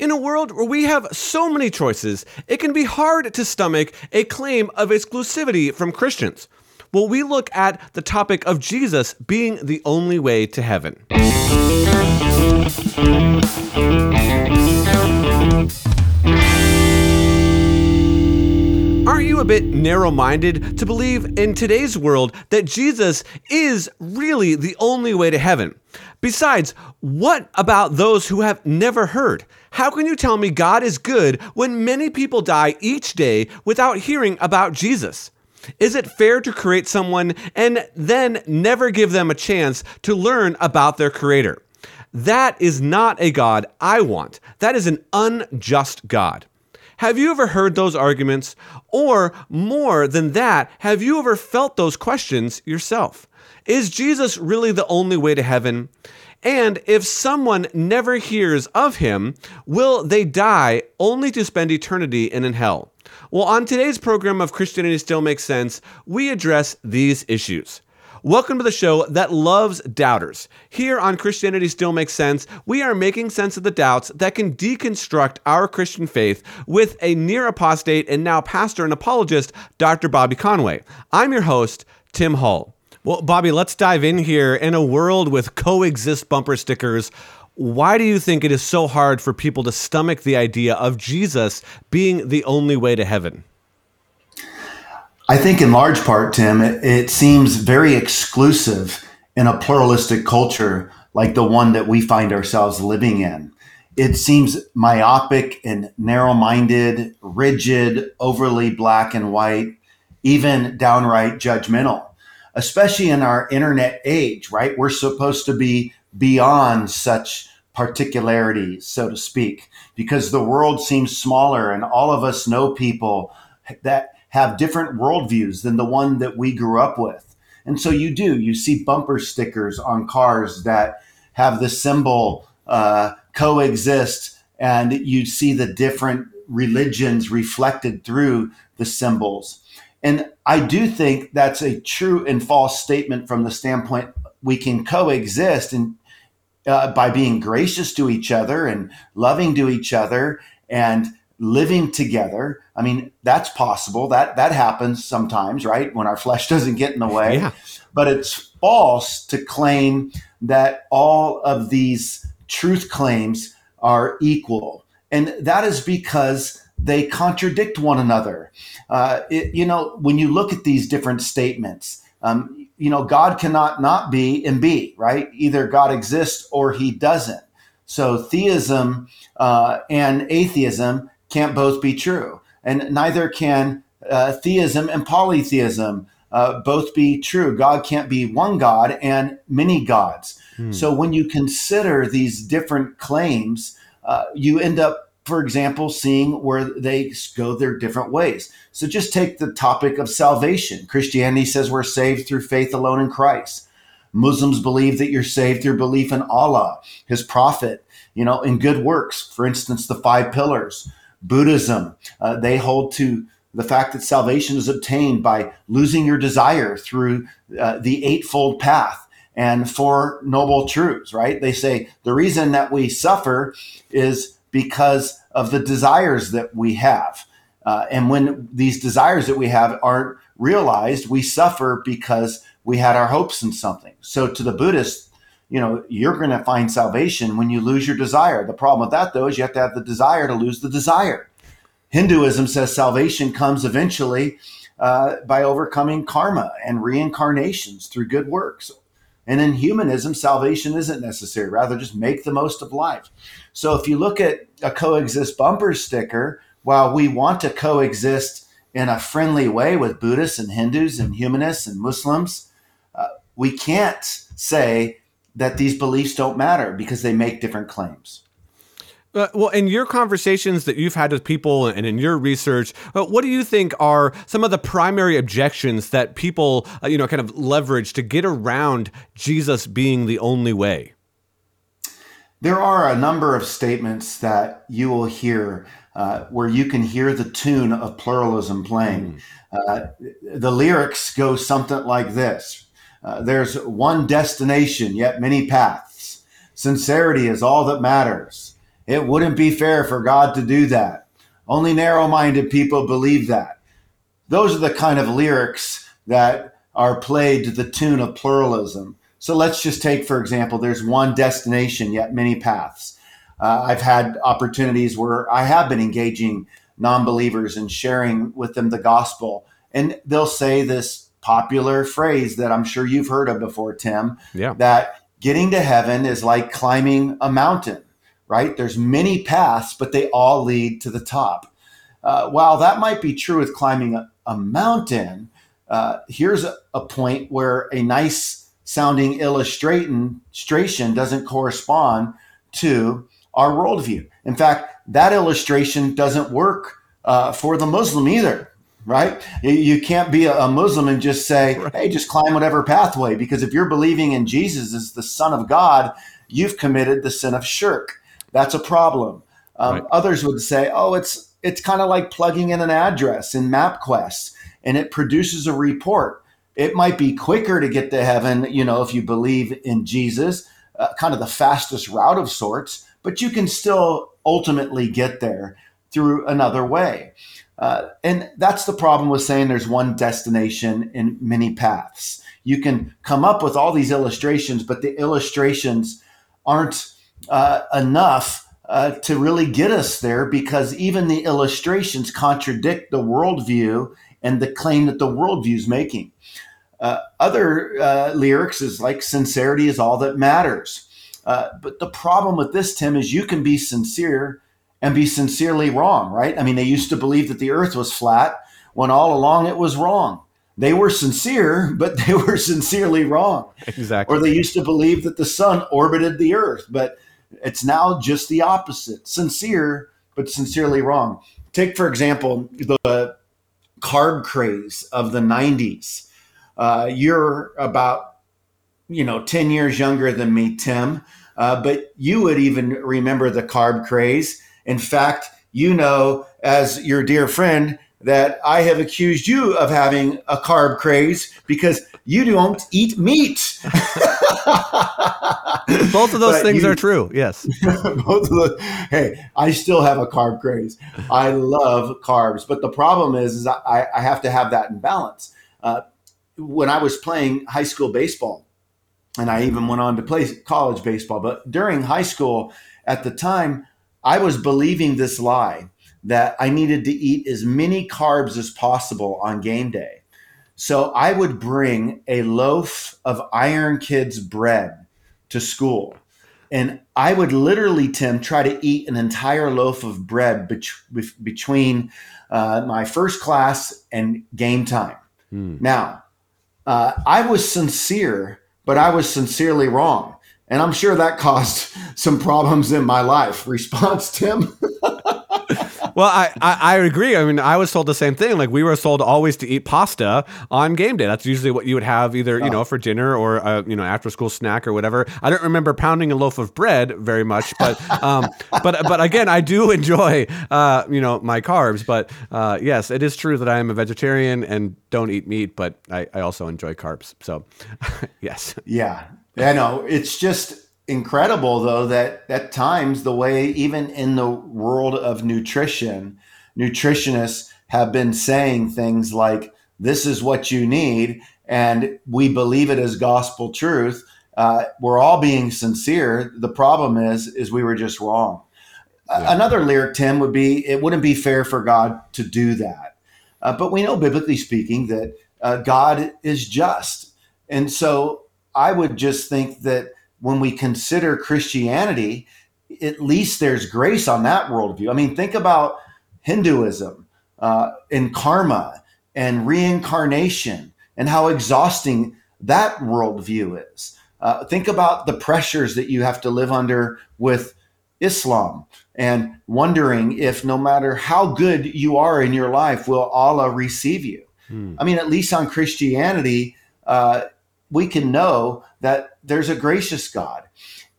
In a world where we have so many choices, it can be hard to stomach a claim of exclusivity from Christians. Well, we look at the topic of Jesus being the only way to heaven. Aren't you a bit narrow minded to believe in today's world that Jesus is really the only way to heaven? Besides, what about those who have never heard? How can you tell me God is good when many people die each day without hearing about Jesus? Is it fair to create someone and then never give them a chance to learn about their creator? That is not a God I want. That is an unjust God. Have you ever heard those arguments? Or more than that, have you ever felt those questions yourself? Is Jesus really the only way to heaven? And if someone never hears of him, will they die only to spend eternity in hell? Well, on today's program of Christianity Still Makes Sense, we address these issues. Welcome to the show that loves doubters. Here on Christianity Still Makes Sense, we are making sense of the doubts that can deconstruct our Christian faith with a near apostate and now pastor and apologist, Dr. Bobby Conway. I'm your host, Tim Hull. Well, Bobby, let's dive in here. In a world with coexist bumper stickers, why do you think it is so hard for people to stomach the idea of Jesus being the only way to heaven? I think, in large part, Tim, it, it, seems very exclusive in a pluralistic culture like the one that we find ourselves living in. It seems myopic and narrow minded, rigid, overly black and white, even downright judgmental, especially in our internet age, right? We're supposed to be beyond such particularities, so to speak, because the world seems smaller and all of us know people that have different worldviews than the one that we grew up with. And so you do, you see bumper stickers on cars that have the symbol uh, coexist, and you see the different religions reflected through the symbols. And I do think that's a true and false statement from the standpoint we can coexist and uh, by being gracious to each other and loving to each other and living together. I mean, that's possible. That that happens sometimes, right? When our flesh doesn't get in the way. Yeah. But it's false to claim that all of these truth claims are equal. And that is because they contradict one another. Uh, it, you know, when you look at these different statements, um, you know, God cannot not be and be, right? Either God exists or he doesn't. So theism uh, and atheism can't both be true. And neither can uh, theism and polytheism uh, both be true. God can't be one God and many gods. Hmm. So when you consider these different claims, uh, you end up for example, seeing where they go their different ways. So just take the topic of salvation. Christianity says we're saved through faith alone in Christ. Muslims believe that you're saved through belief in Allah, his prophet, you know, in good works. For instance, the five pillars. Buddhism, uh, they hold to the fact that salvation is obtained by losing your desire through uh, the eightfold path and four noble truths, right? They say the reason that we suffer is because of the desires that we have. Uh, and when these desires that we have aren't realized, we suffer because we had our hopes in something. So to the Buddhist, you know, you're going to find salvation when you lose your desire. The problem with that, though, is you have to have the desire to lose the desire. Hinduism says salvation comes eventually uh, by overcoming karma and reincarnations through good works. And in humanism, salvation isn't necessary. Rather, just make the most of life. So if you look at a coexist bumper sticker, while we want to coexist in a friendly way with Buddhists and Hindus and humanists and Muslims, uh, we can't say that these beliefs don't matter because they make different claims. Uh, well, in your conversations that you've had with people and in your research, uh, what do you think are some of the primary objections that people, uh, you know, kind of leverage to get around Jesus being the only way? There are a number of statements that you will hear uh, where you can hear the tune of pluralism playing. Mm. the lyrics go something like this uh, There's one destination, yet many paths. Sincerity is all that matters It wouldn't be fair for God to do that. Only narrow minded people believe that. Those are the kind of lyrics that are played to the tune of pluralism. So let's just take, for example, there's one destination, yet many paths. Uh, I've had opportunities where I have been engaging non believers and sharing with them the gospel. And they'll say this popular phrase that I'm sure you've heard of before, Tim. Yeah. That getting to heaven is like climbing a mountain, right? There's many paths, but they all lead to the top. Uh, while that might be true with climbing a, a mountain, uh, here's a, a point where a nice sounding illustration doesn't correspond to our worldview. In fact, that illustration doesn't work uh, for the Muslim either, right? You can't be a Muslim and just say, right. hey, just climb whatever pathway, because if you're believing in Jesus as the Son of God, you've committed the sin of shirk. That's a problem. Um, right. Others would say, oh, it's it's kind of like plugging in an address in MapQuest and it produces a report. It might be quicker to get to heaven, you know, if you believe in Jesus, uh, kind of the fastest route of sorts, but you can still ultimately get there through another way. Uh, and that's the problem with saying there's one destination in many paths. You can come up with all these illustrations, but the illustrations aren't uh, enough uh, to really get us there because even the illustrations contradict the worldview and the claim that the worldview is making. Uh, other uh, lyrics is like sincerity is all that matters. Uh, but the problem with this, Tim, is you can be sincere and be sincerely wrong, right? I mean, they used to believe that the earth was flat when all along it was wrong. They were sincere, but they were sincerely wrong. Exactly. Or they used to believe that the sun orbited the earth, but it's now just the opposite sincere, but sincerely wrong. Take, for example, the carb craze of the 90s. Uh, you're about, you know, 10 years younger than me, Tim, uh, but you would even remember the carb craze. In fact, you know, as your dear friend, that I have accused you of having a carb craze because you don't eat meat. both of those but things you, are true. Yes. both of those. Hey, I still have a carb craze. I love carbs, but the problem is, is I, I have to have that in balance. Uh, when I was playing high school baseball, and I even went on to play college baseball, but during high school, at the time, I was believing this lie that I needed to eat as many carbs as possible on game day. So I would bring a loaf of Iron Kids bread to school. And I would literally, Tim, try to eat an entire loaf of bread be- between uh, my first class and game time. Mm. Now, uh, I was sincere, but I was sincerely wrong. And I'm sure that caused some problems in my life. Response, Tim? well, I, I, I agree. I mean, I was told the same thing. Like we were told always to eat pasta on game day. That's usually what you would have either you oh. know for dinner or a, uh, you know after school snack or whatever. I don't remember pounding a loaf of bread very much, but um, but but again, I do enjoy uh, you know my carbs. But uh, yes, it is true that I am a vegetarian and don't eat meat, but I, I also enjoy carbs. So yes, yeah, I know. It's just incredible though that at times the way even in the world of nutrition nutritionists have been saying things like this is what you need and we believe it as gospel truth. Uh, we're all being sincere. The problem is is we were just wrong. Yeah. another lyric tim would be it wouldn't be fair for god to do that. Uh, but we know biblically speaking that uh, god is just. And so i would just think that when we consider Christianity, at least there's grace on that worldview. I mean, think about Hinduism uh, and karma and reincarnation and how exhausting that worldview is. Uh, think about the pressures that you have to live under with Islam and wondering if no matter how good you are in your life, will Allah receive you? Hmm. I mean, at least on Christianity, uh, we can know that there's a gracious God.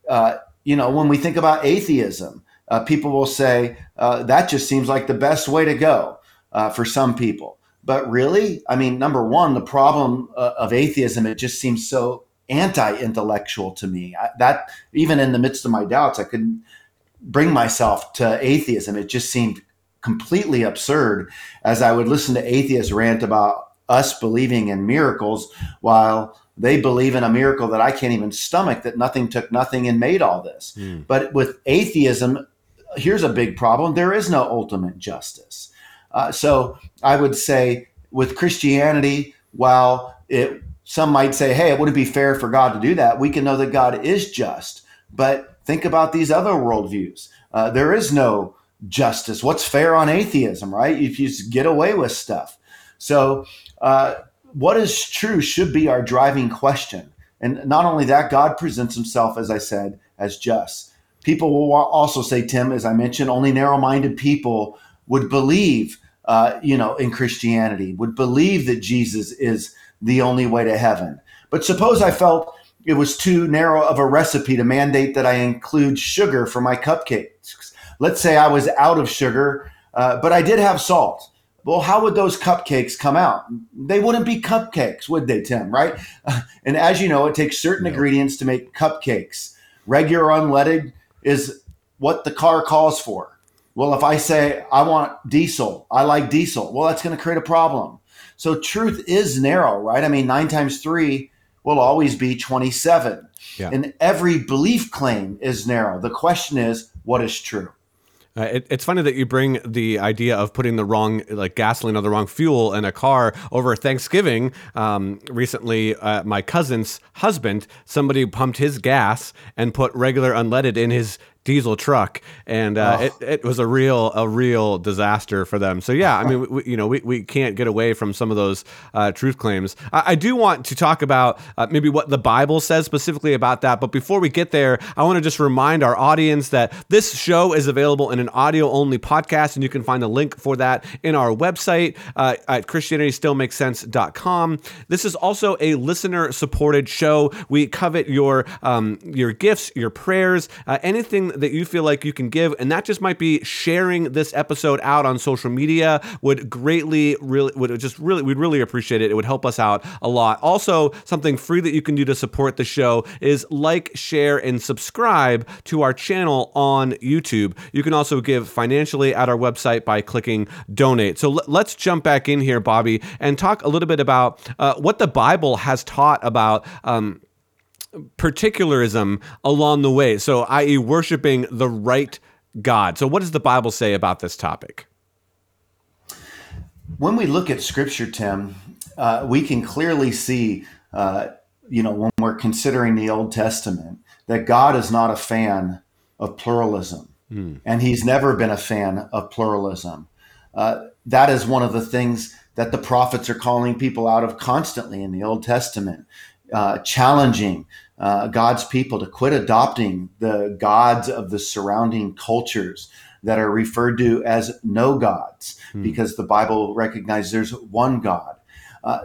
Uh, you know, when we think about atheism, uh, people will say uh, that just seems like the best way to go uh, for some people. But really, I mean, number one, the problem uh, of atheism, it just seems so anti-intellectual to me. I, that even in the midst of my doubts, I couldn't bring myself to atheism. It just seemed completely absurd as I would listen to atheists rant about us believing in miracles while they believe in a miracle that I can't even stomach that nothing took nothing and made all this. Mm. But with atheism, here's a big problem there is no ultimate justice. Uh, so I would say with Christianity, while it some might say, hey, it wouldn't be fair for God to do that, we can know that God is just. But think about these other worldviews. Uh, there is no justice. What's fair on atheism, right? If you just get away with stuff. So, uh, what is true should be our driving question. And not only that, God presents himself, as I said, as just. People will also say, Tim, as I mentioned, only narrow minded people would believe, uh, you know, in Christianity, would believe that Jesus is the only way to heaven. But suppose I felt it was too narrow of a recipe to mandate that I include sugar for my cupcakes. Let's say I was out of sugar, uh, but I did have salt. Well, how would those cupcakes come out? They wouldn't be cupcakes, would they, Tim? Right? and as you know, it takes certain no. ingredients to make cupcakes. Regular unleaded is what the car calls for. Well, if I say I want diesel, I like diesel, well, that's going to create a problem. So truth is narrow, right? I mean, nine times three will always be 27. Yeah. And every belief claim is narrow. The question is, what is true? Uh, it, it's funny that you bring the idea of putting the wrong, like gasoline or the wrong fuel in a car over Thanksgiving. Um, recently, uh, my cousin's husband, somebody pumped his gas and put regular unleaded in his diesel truck, and uh, oh. it, it was a real a real disaster for them. So yeah, I mean, we, you know, we, we can't get away from some of those uh, truth claims. I, I, do want to talk about uh, maybe what the Bible says specifically about that, but before we get there, I want to just remind our audience that this show is available in an audio only podcast, and you can find the link for that in our website uh, at ChristianityStillMakesSense.com. This is also a listener supported show. We covet your um, your gifts, your prayers, uh, anything that you feel like you can give, and that just might be sharing this episode out on social media would greatly, really, would just really, we'd really appreciate it. It would help us out a lot. Also, something free that you can do to support the show is like, share, and subscribe to our channel on YouTube. You can also give financially at our website by clicking donate. So l- let's jump back in here, Bobby, and talk a little bit about uh, what the Bible has taught about. Um, particularism along the way. So, i.e., worshiping the right God. So, what does the Bible say about this topic? When we look at Scripture, Tim, uh, we can clearly see, uh, you know, when we're considering the Old Testament, that God is not a fan of pluralism, mm. and He's never been a fan of pluralism. Uh, that is one of the things that the prophets are calling people out of constantly in the Old Testament uh, challenging uh, God's people to quit adopting the gods of the surrounding cultures that are referred to as no gods, hmm. because the Bible recognizes there's one God. Uh,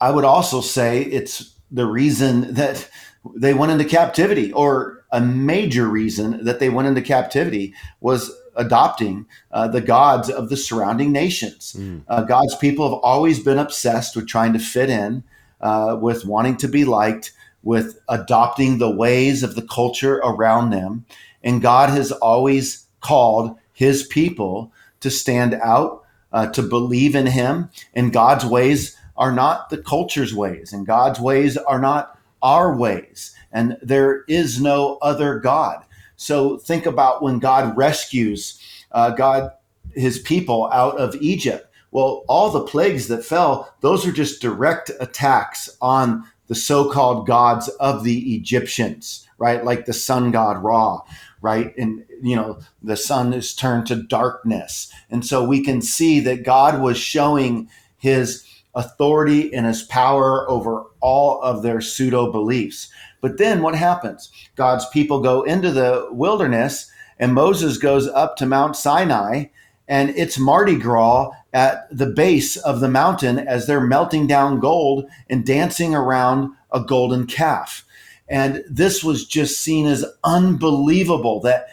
I would also say it's the reason that they went into captivity, or a major reason that they went into captivity was adopting uh, the gods of the surrounding nations. Mm. Uh, God's people have always been obsessed with trying to fit in uh, with wanting to be liked, with adopting the ways of the culture around them. And God has always called his people to stand out, uh, to believe in him. And God's ways are not the culture's ways, and God's ways are not our ways. And there is no other God. So think about when God rescues uh, God, his people out of Egypt. Well, all the plagues that fell, those are just direct attacks on the so-called gods of the Egyptians, right? Like the sun god Ra, right? And you know, the sun is turned to darkness. And so we can see that God was showing his authority and his power over all of their pseudo beliefs. But then what happens? God's people go into the wilderness and Moses goes up to Mount Sinai and it's Mardi Gras at the base of the mountain as they're melting down gold and dancing around a golden calf. And this was just seen as unbelievable that,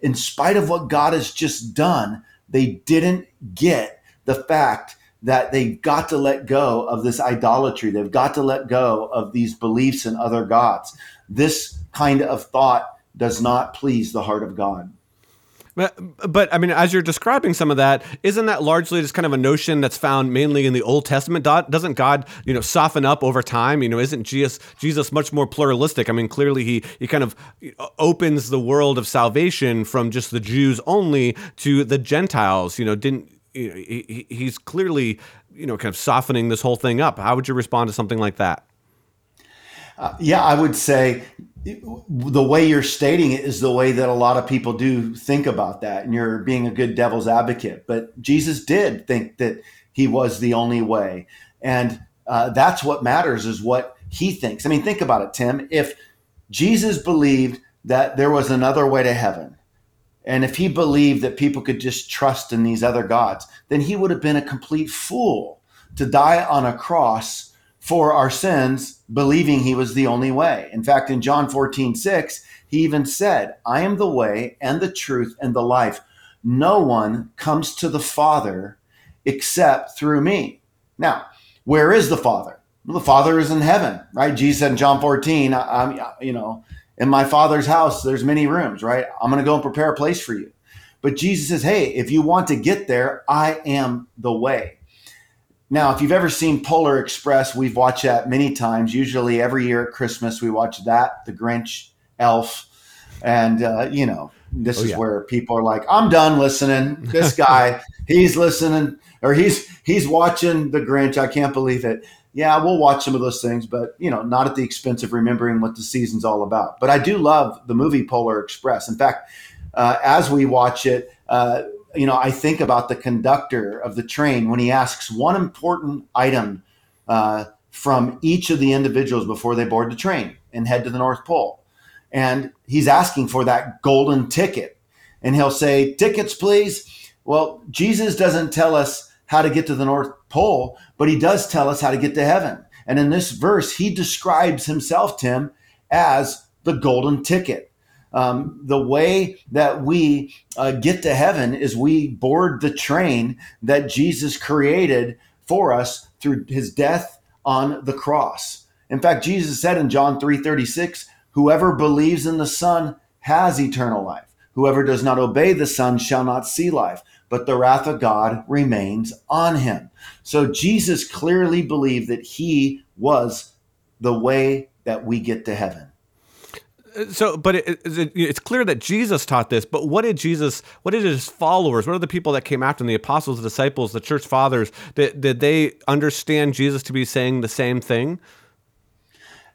in spite of what God has just done, they didn't get the fact that they've got to let go of this idolatry. They've got to let go of these beliefs in other gods. This kind of thought does not please the heart of God. But, I mean, as you're describing some of that, isn't that largely just kind of a notion that's found mainly in the Old Testament? Doesn't God, you know, soften up over time? You know, isn't Jesus Jesus much more pluralistic? I mean, clearly he he kind of opens the world of salvation from just the Jews only to the Gentiles. You know, didn't you know, he, he's clearly you know kind of softening this whole thing up. How would you respond to something like that? Uh, yeah, I would say the way you're stating it is the way that a lot of people do think about that and you're being a good devil's advocate. But jesus did think that he was the only way. And uh, that's what matters is what he thinks. I mean think about it tim. If jesus believed that there was another way to heaven and if he believed that people could just trust in these other gods then he would have been a complete fool to die on a cross for our sins, believing he was the only way. In fact, in John 14, 6, he even said, I am the way and the truth and the life. No one comes to the Father except through me. Now, where is the Father? Well, the Father is in heaven, right? Jesus said in John 14, I'm, you know, in my Father's house, there's many rooms, right? I'm going to go and prepare a place for you. But Jesus says, hey, if you want to get there, I am the way. Now, if you've ever seen Polar Express, we've watched that many times. Usually, every year at Christmas, we watch that, The Grinch, Elf, and uh, you know, this oh, is yeah. where people are like, "I'm done listening." This guy, he's listening, or he's he's watching The Grinch. I can't believe it. Yeah, we'll watch some of those things, but you know, not at the expense of remembering what the season's all about. But I do love the movie Polar Express. In fact, uh, as we watch it. Uh, you know, I think about the conductor of the train when he asks one important item uh, from each of the individuals before they board the train and head to the North Pole. And he's asking for that golden ticket. And he'll say, Tickets, please. Well, Jesus doesn't tell us how to get to the North Pole, but he does tell us how to get to heaven. And in this verse, he describes himself, Tim, as the golden ticket. Um, the way that we uh, get to heaven is we board the train that Jesus created for us through his death on the cross. In fact, Jesus said in John 3:36, "Whoever believes in the Son has eternal life. Whoever does not obey the Son shall not see life, but the wrath of God remains on him." So Jesus clearly believed that he was the way that we get to heaven so but it, it, it's clear that jesus taught this but what did jesus what did his followers what are the people that came after him the apostles the disciples the church fathers did, did they understand jesus to be saying the same thing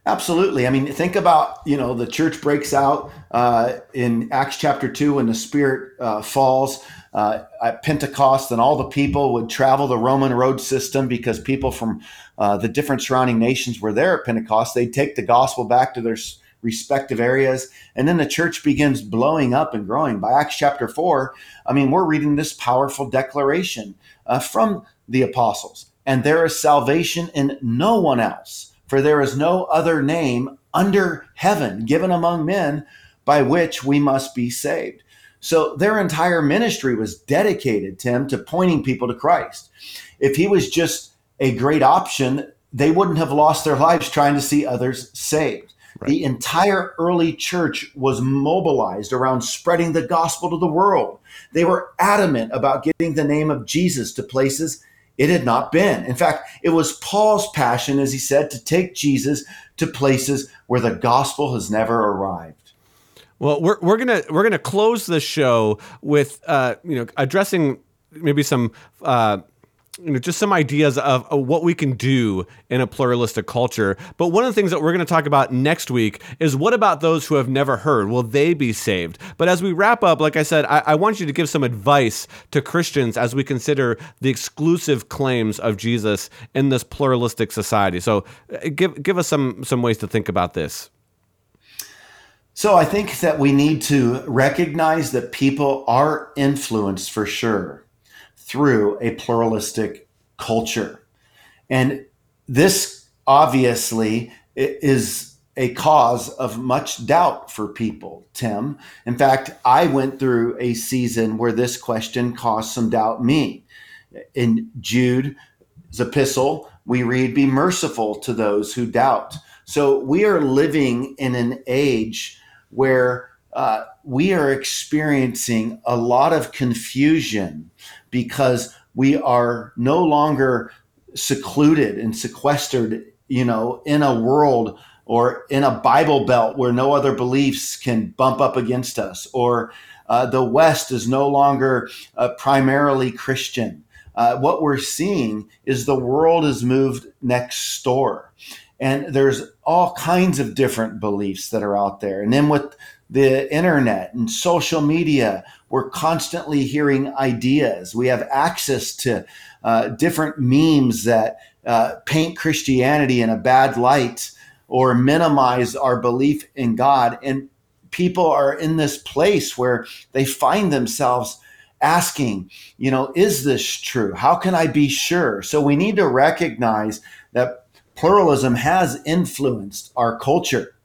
absolutely i mean think about you know the church breaks out uh, in acts chapter 2 when the spirit uh, falls uh, at Pentecost, and all the people would travel the Roman road system because people from uh, the different surrounding nations were there at Pentecost. They'd take the gospel back to their respective areas. And then the church begins blowing up and growing. By Acts chapter 4, I mean, we're reading this powerful declaration uh, from the apostles. And there is salvation in no one else, for there is no other name under heaven given among men by which we must be saved. So their entire ministry was dedicated, Tim, to pointing people to Christ. If he was just a great option, they wouldn't have lost their lives trying to see others saved. Right. The entire early church was mobilized around spreading the gospel to the world. They were adamant about getting the name of Jesus to places it had not been. In fact, it was Paul's passion, as he said, to take Jesus to places where the gospel has never arrived. Well, we're, we're gonna we're gonna close the show with uh, you know addressing maybe some uh, you know just some ideas of, what we can do in a pluralistic culture. But one of the things that we're going to talk about next week is what about those who have never heard? Will they be saved? But as we wrap up like i said I, I want you to give some advice to christians as we consider the exclusive claims of jesus in this pluralistic society. So uh, give give us some some ways to think about this. So I think that we need to recognize that people are influenced for sure through a pluralistic culture. And this obviously is a cause of much doubt for people, Tim. In fact, I went through a season where this question caused some doubt me. In Jude's epistle, we read, Be merciful to those who doubt. So we are living in an age where uh, we are experiencing a lot of confusion because we are no longer secluded and sequestered, you know, in a world or in a Bible belt where no other beliefs can bump up against us, or uh, the West is no longer uh, primarily Christian. Uh, what we're seeing is the world has moved next door. And there's all kinds of different beliefs that are out there. And then with the internet and social media, we're constantly hearing ideas. We have access to uh, different memes that uh, paint Christianity in a bad light or minimize our belief in God. And people are in this place where they find themselves asking, you know, is this true? How can I be sure? So we need to recognize that pluralism has influenced our culture.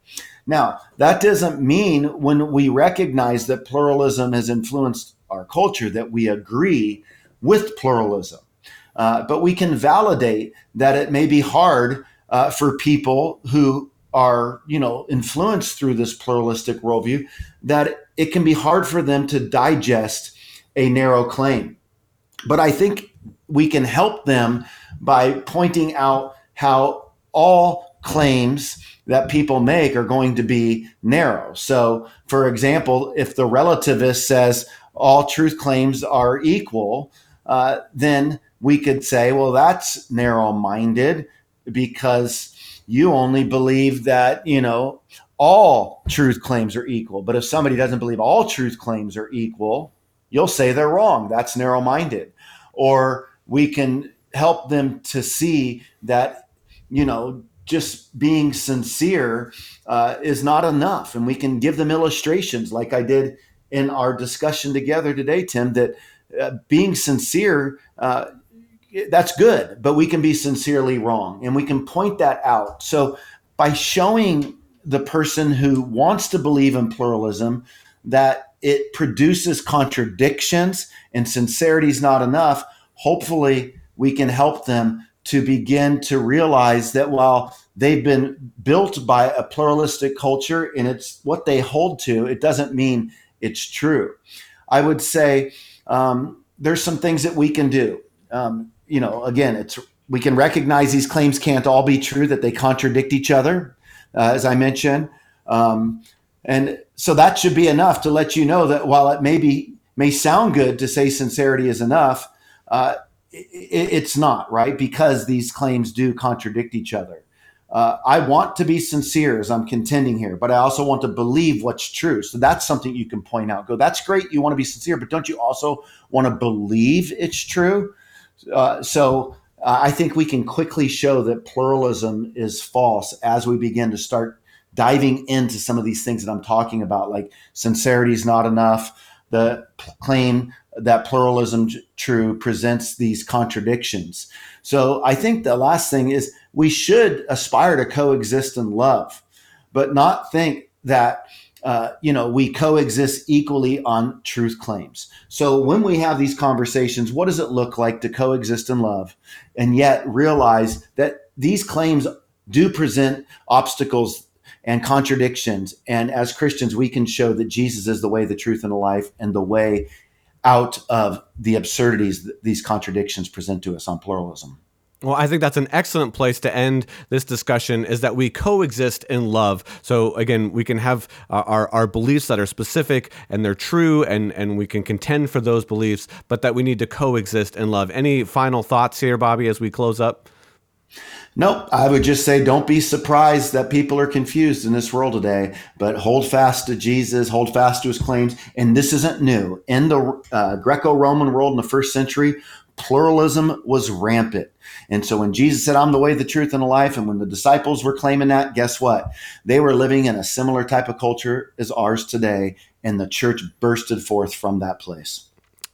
Now, that doesn't mean when we recognize that pluralism has influenced our culture that we agree with pluralism. Uh, but we can validate that it may be hard uh, for people who are, you know, influenced through this pluralistic worldview, that it can be hard for them to digest a narrow claim. But I think we can help them by pointing out how all claims that people make are going to be narrow. So, for example, if the relativist says all truth claims are equal, uh, then we could say, well, that's narrow minded because you only believe that, you know, all truth claims are equal. But if somebody doesn't believe all truth claims are equal, you'll say they're wrong. That's narrow minded. Or we can help them to see that, you know, just being sincere uh, is not enough. And we can give them illustrations like I did in our discussion together today, Tim, that uh, being sincere, uh, that's good, but we can be sincerely wrong and we can point that out. So by showing the person who wants to believe in pluralism that it produces contradictions and sincerity is not enough, hopefully we can help them to begin to realize that while they've been built by a pluralistic culture and it's what they hold to, it doesn't mean it's true. I would say um, there's some things that we can do. Um, you know, again, it's we can recognize these claims can't all be true; that they contradict each other, uh, as I mentioned, um, and so that should be enough to let you know that while it may be may sound good to say sincerity is enough, uh, it's not right because these claims do contradict each other. Uh, I want to be sincere as I'm contending here, but I also want to believe what's true. So that's something you can point out. Go, that's great. You want to be sincere, but don't you also want to believe it's true? Uh, so uh, I think we can quickly show that pluralism is false as we begin to start diving into some of these things that I'm talking about, like sincerity is not enough, the claim that pluralism true presents these contradictions. So I think the last thing is we should aspire to coexist in love, but not think that uh, you know, we coexist equally on truth claims. So when we have these conversations, what does it look like to coexist in love and yet realize that these claims do present obstacles and contradictions? And as Christians, we can show that Jesus is the way, the truth, and the life, and the way out of the absurdities that these contradictions present to us on pluralism. Well, I think that's an excellent place to end this discussion is that we coexist in love. So again, we can have uh, our, our beliefs that are specific and they're true and, and we can contend for those beliefs, but that we need to coexist in love. Any final thoughts here, Bobby, as we close up? Nope. I would just say don't be surprised that people are confused in this world today, but hold fast to Jesus, hold fast to his claims. And this isn't new. In the uh, Greco Roman world in the first century, pluralism was rampant. And so when Jesus said, I'm the way, the truth, and the life, and when the disciples were claiming that, guess what? They were living in a similar type of culture as ours today, and the church bursted forth from that place.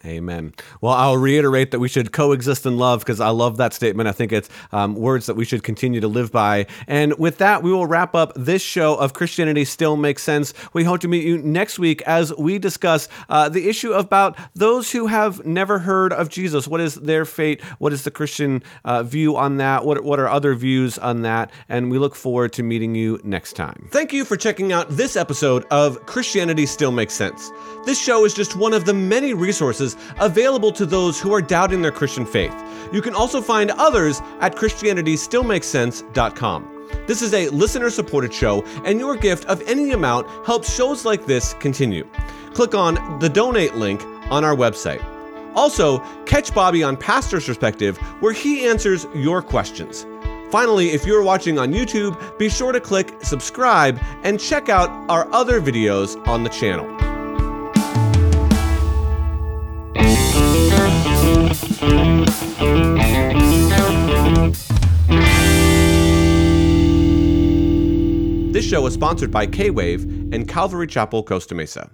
Amen. Well, I'll reiterate that we should coexist in love because I love that statement. I think it's um, words that we should continue to live by. And with that, we will wrap up this show of Christianity Still Makes Sense. We hope to meet you next week as we discuss uh, the issue about those who have never heard of Jesus. What is their fate? What is the Christian uh, view on that? What, what are other views on that? And we look forward to meeting you next time. Thank you for checking out this episode of Christianity Still Makes Sense. This show is just one of the many resources available to those who are doubting their Christian faith. You can also find others at ChristianityStillMakesSense.com. This is a listener supported show, and your gift of any amount helps shows like this continue. Click on the donate link on our website. Also, catch Bobby on Pastor's Perspective, where he answers your questions. Finally, if you're watching on YouTube, be sure to click subscribe and check out our other videos on the channel. This show is sponsored by K Wave and Calvary Chapel, Costa Mesa.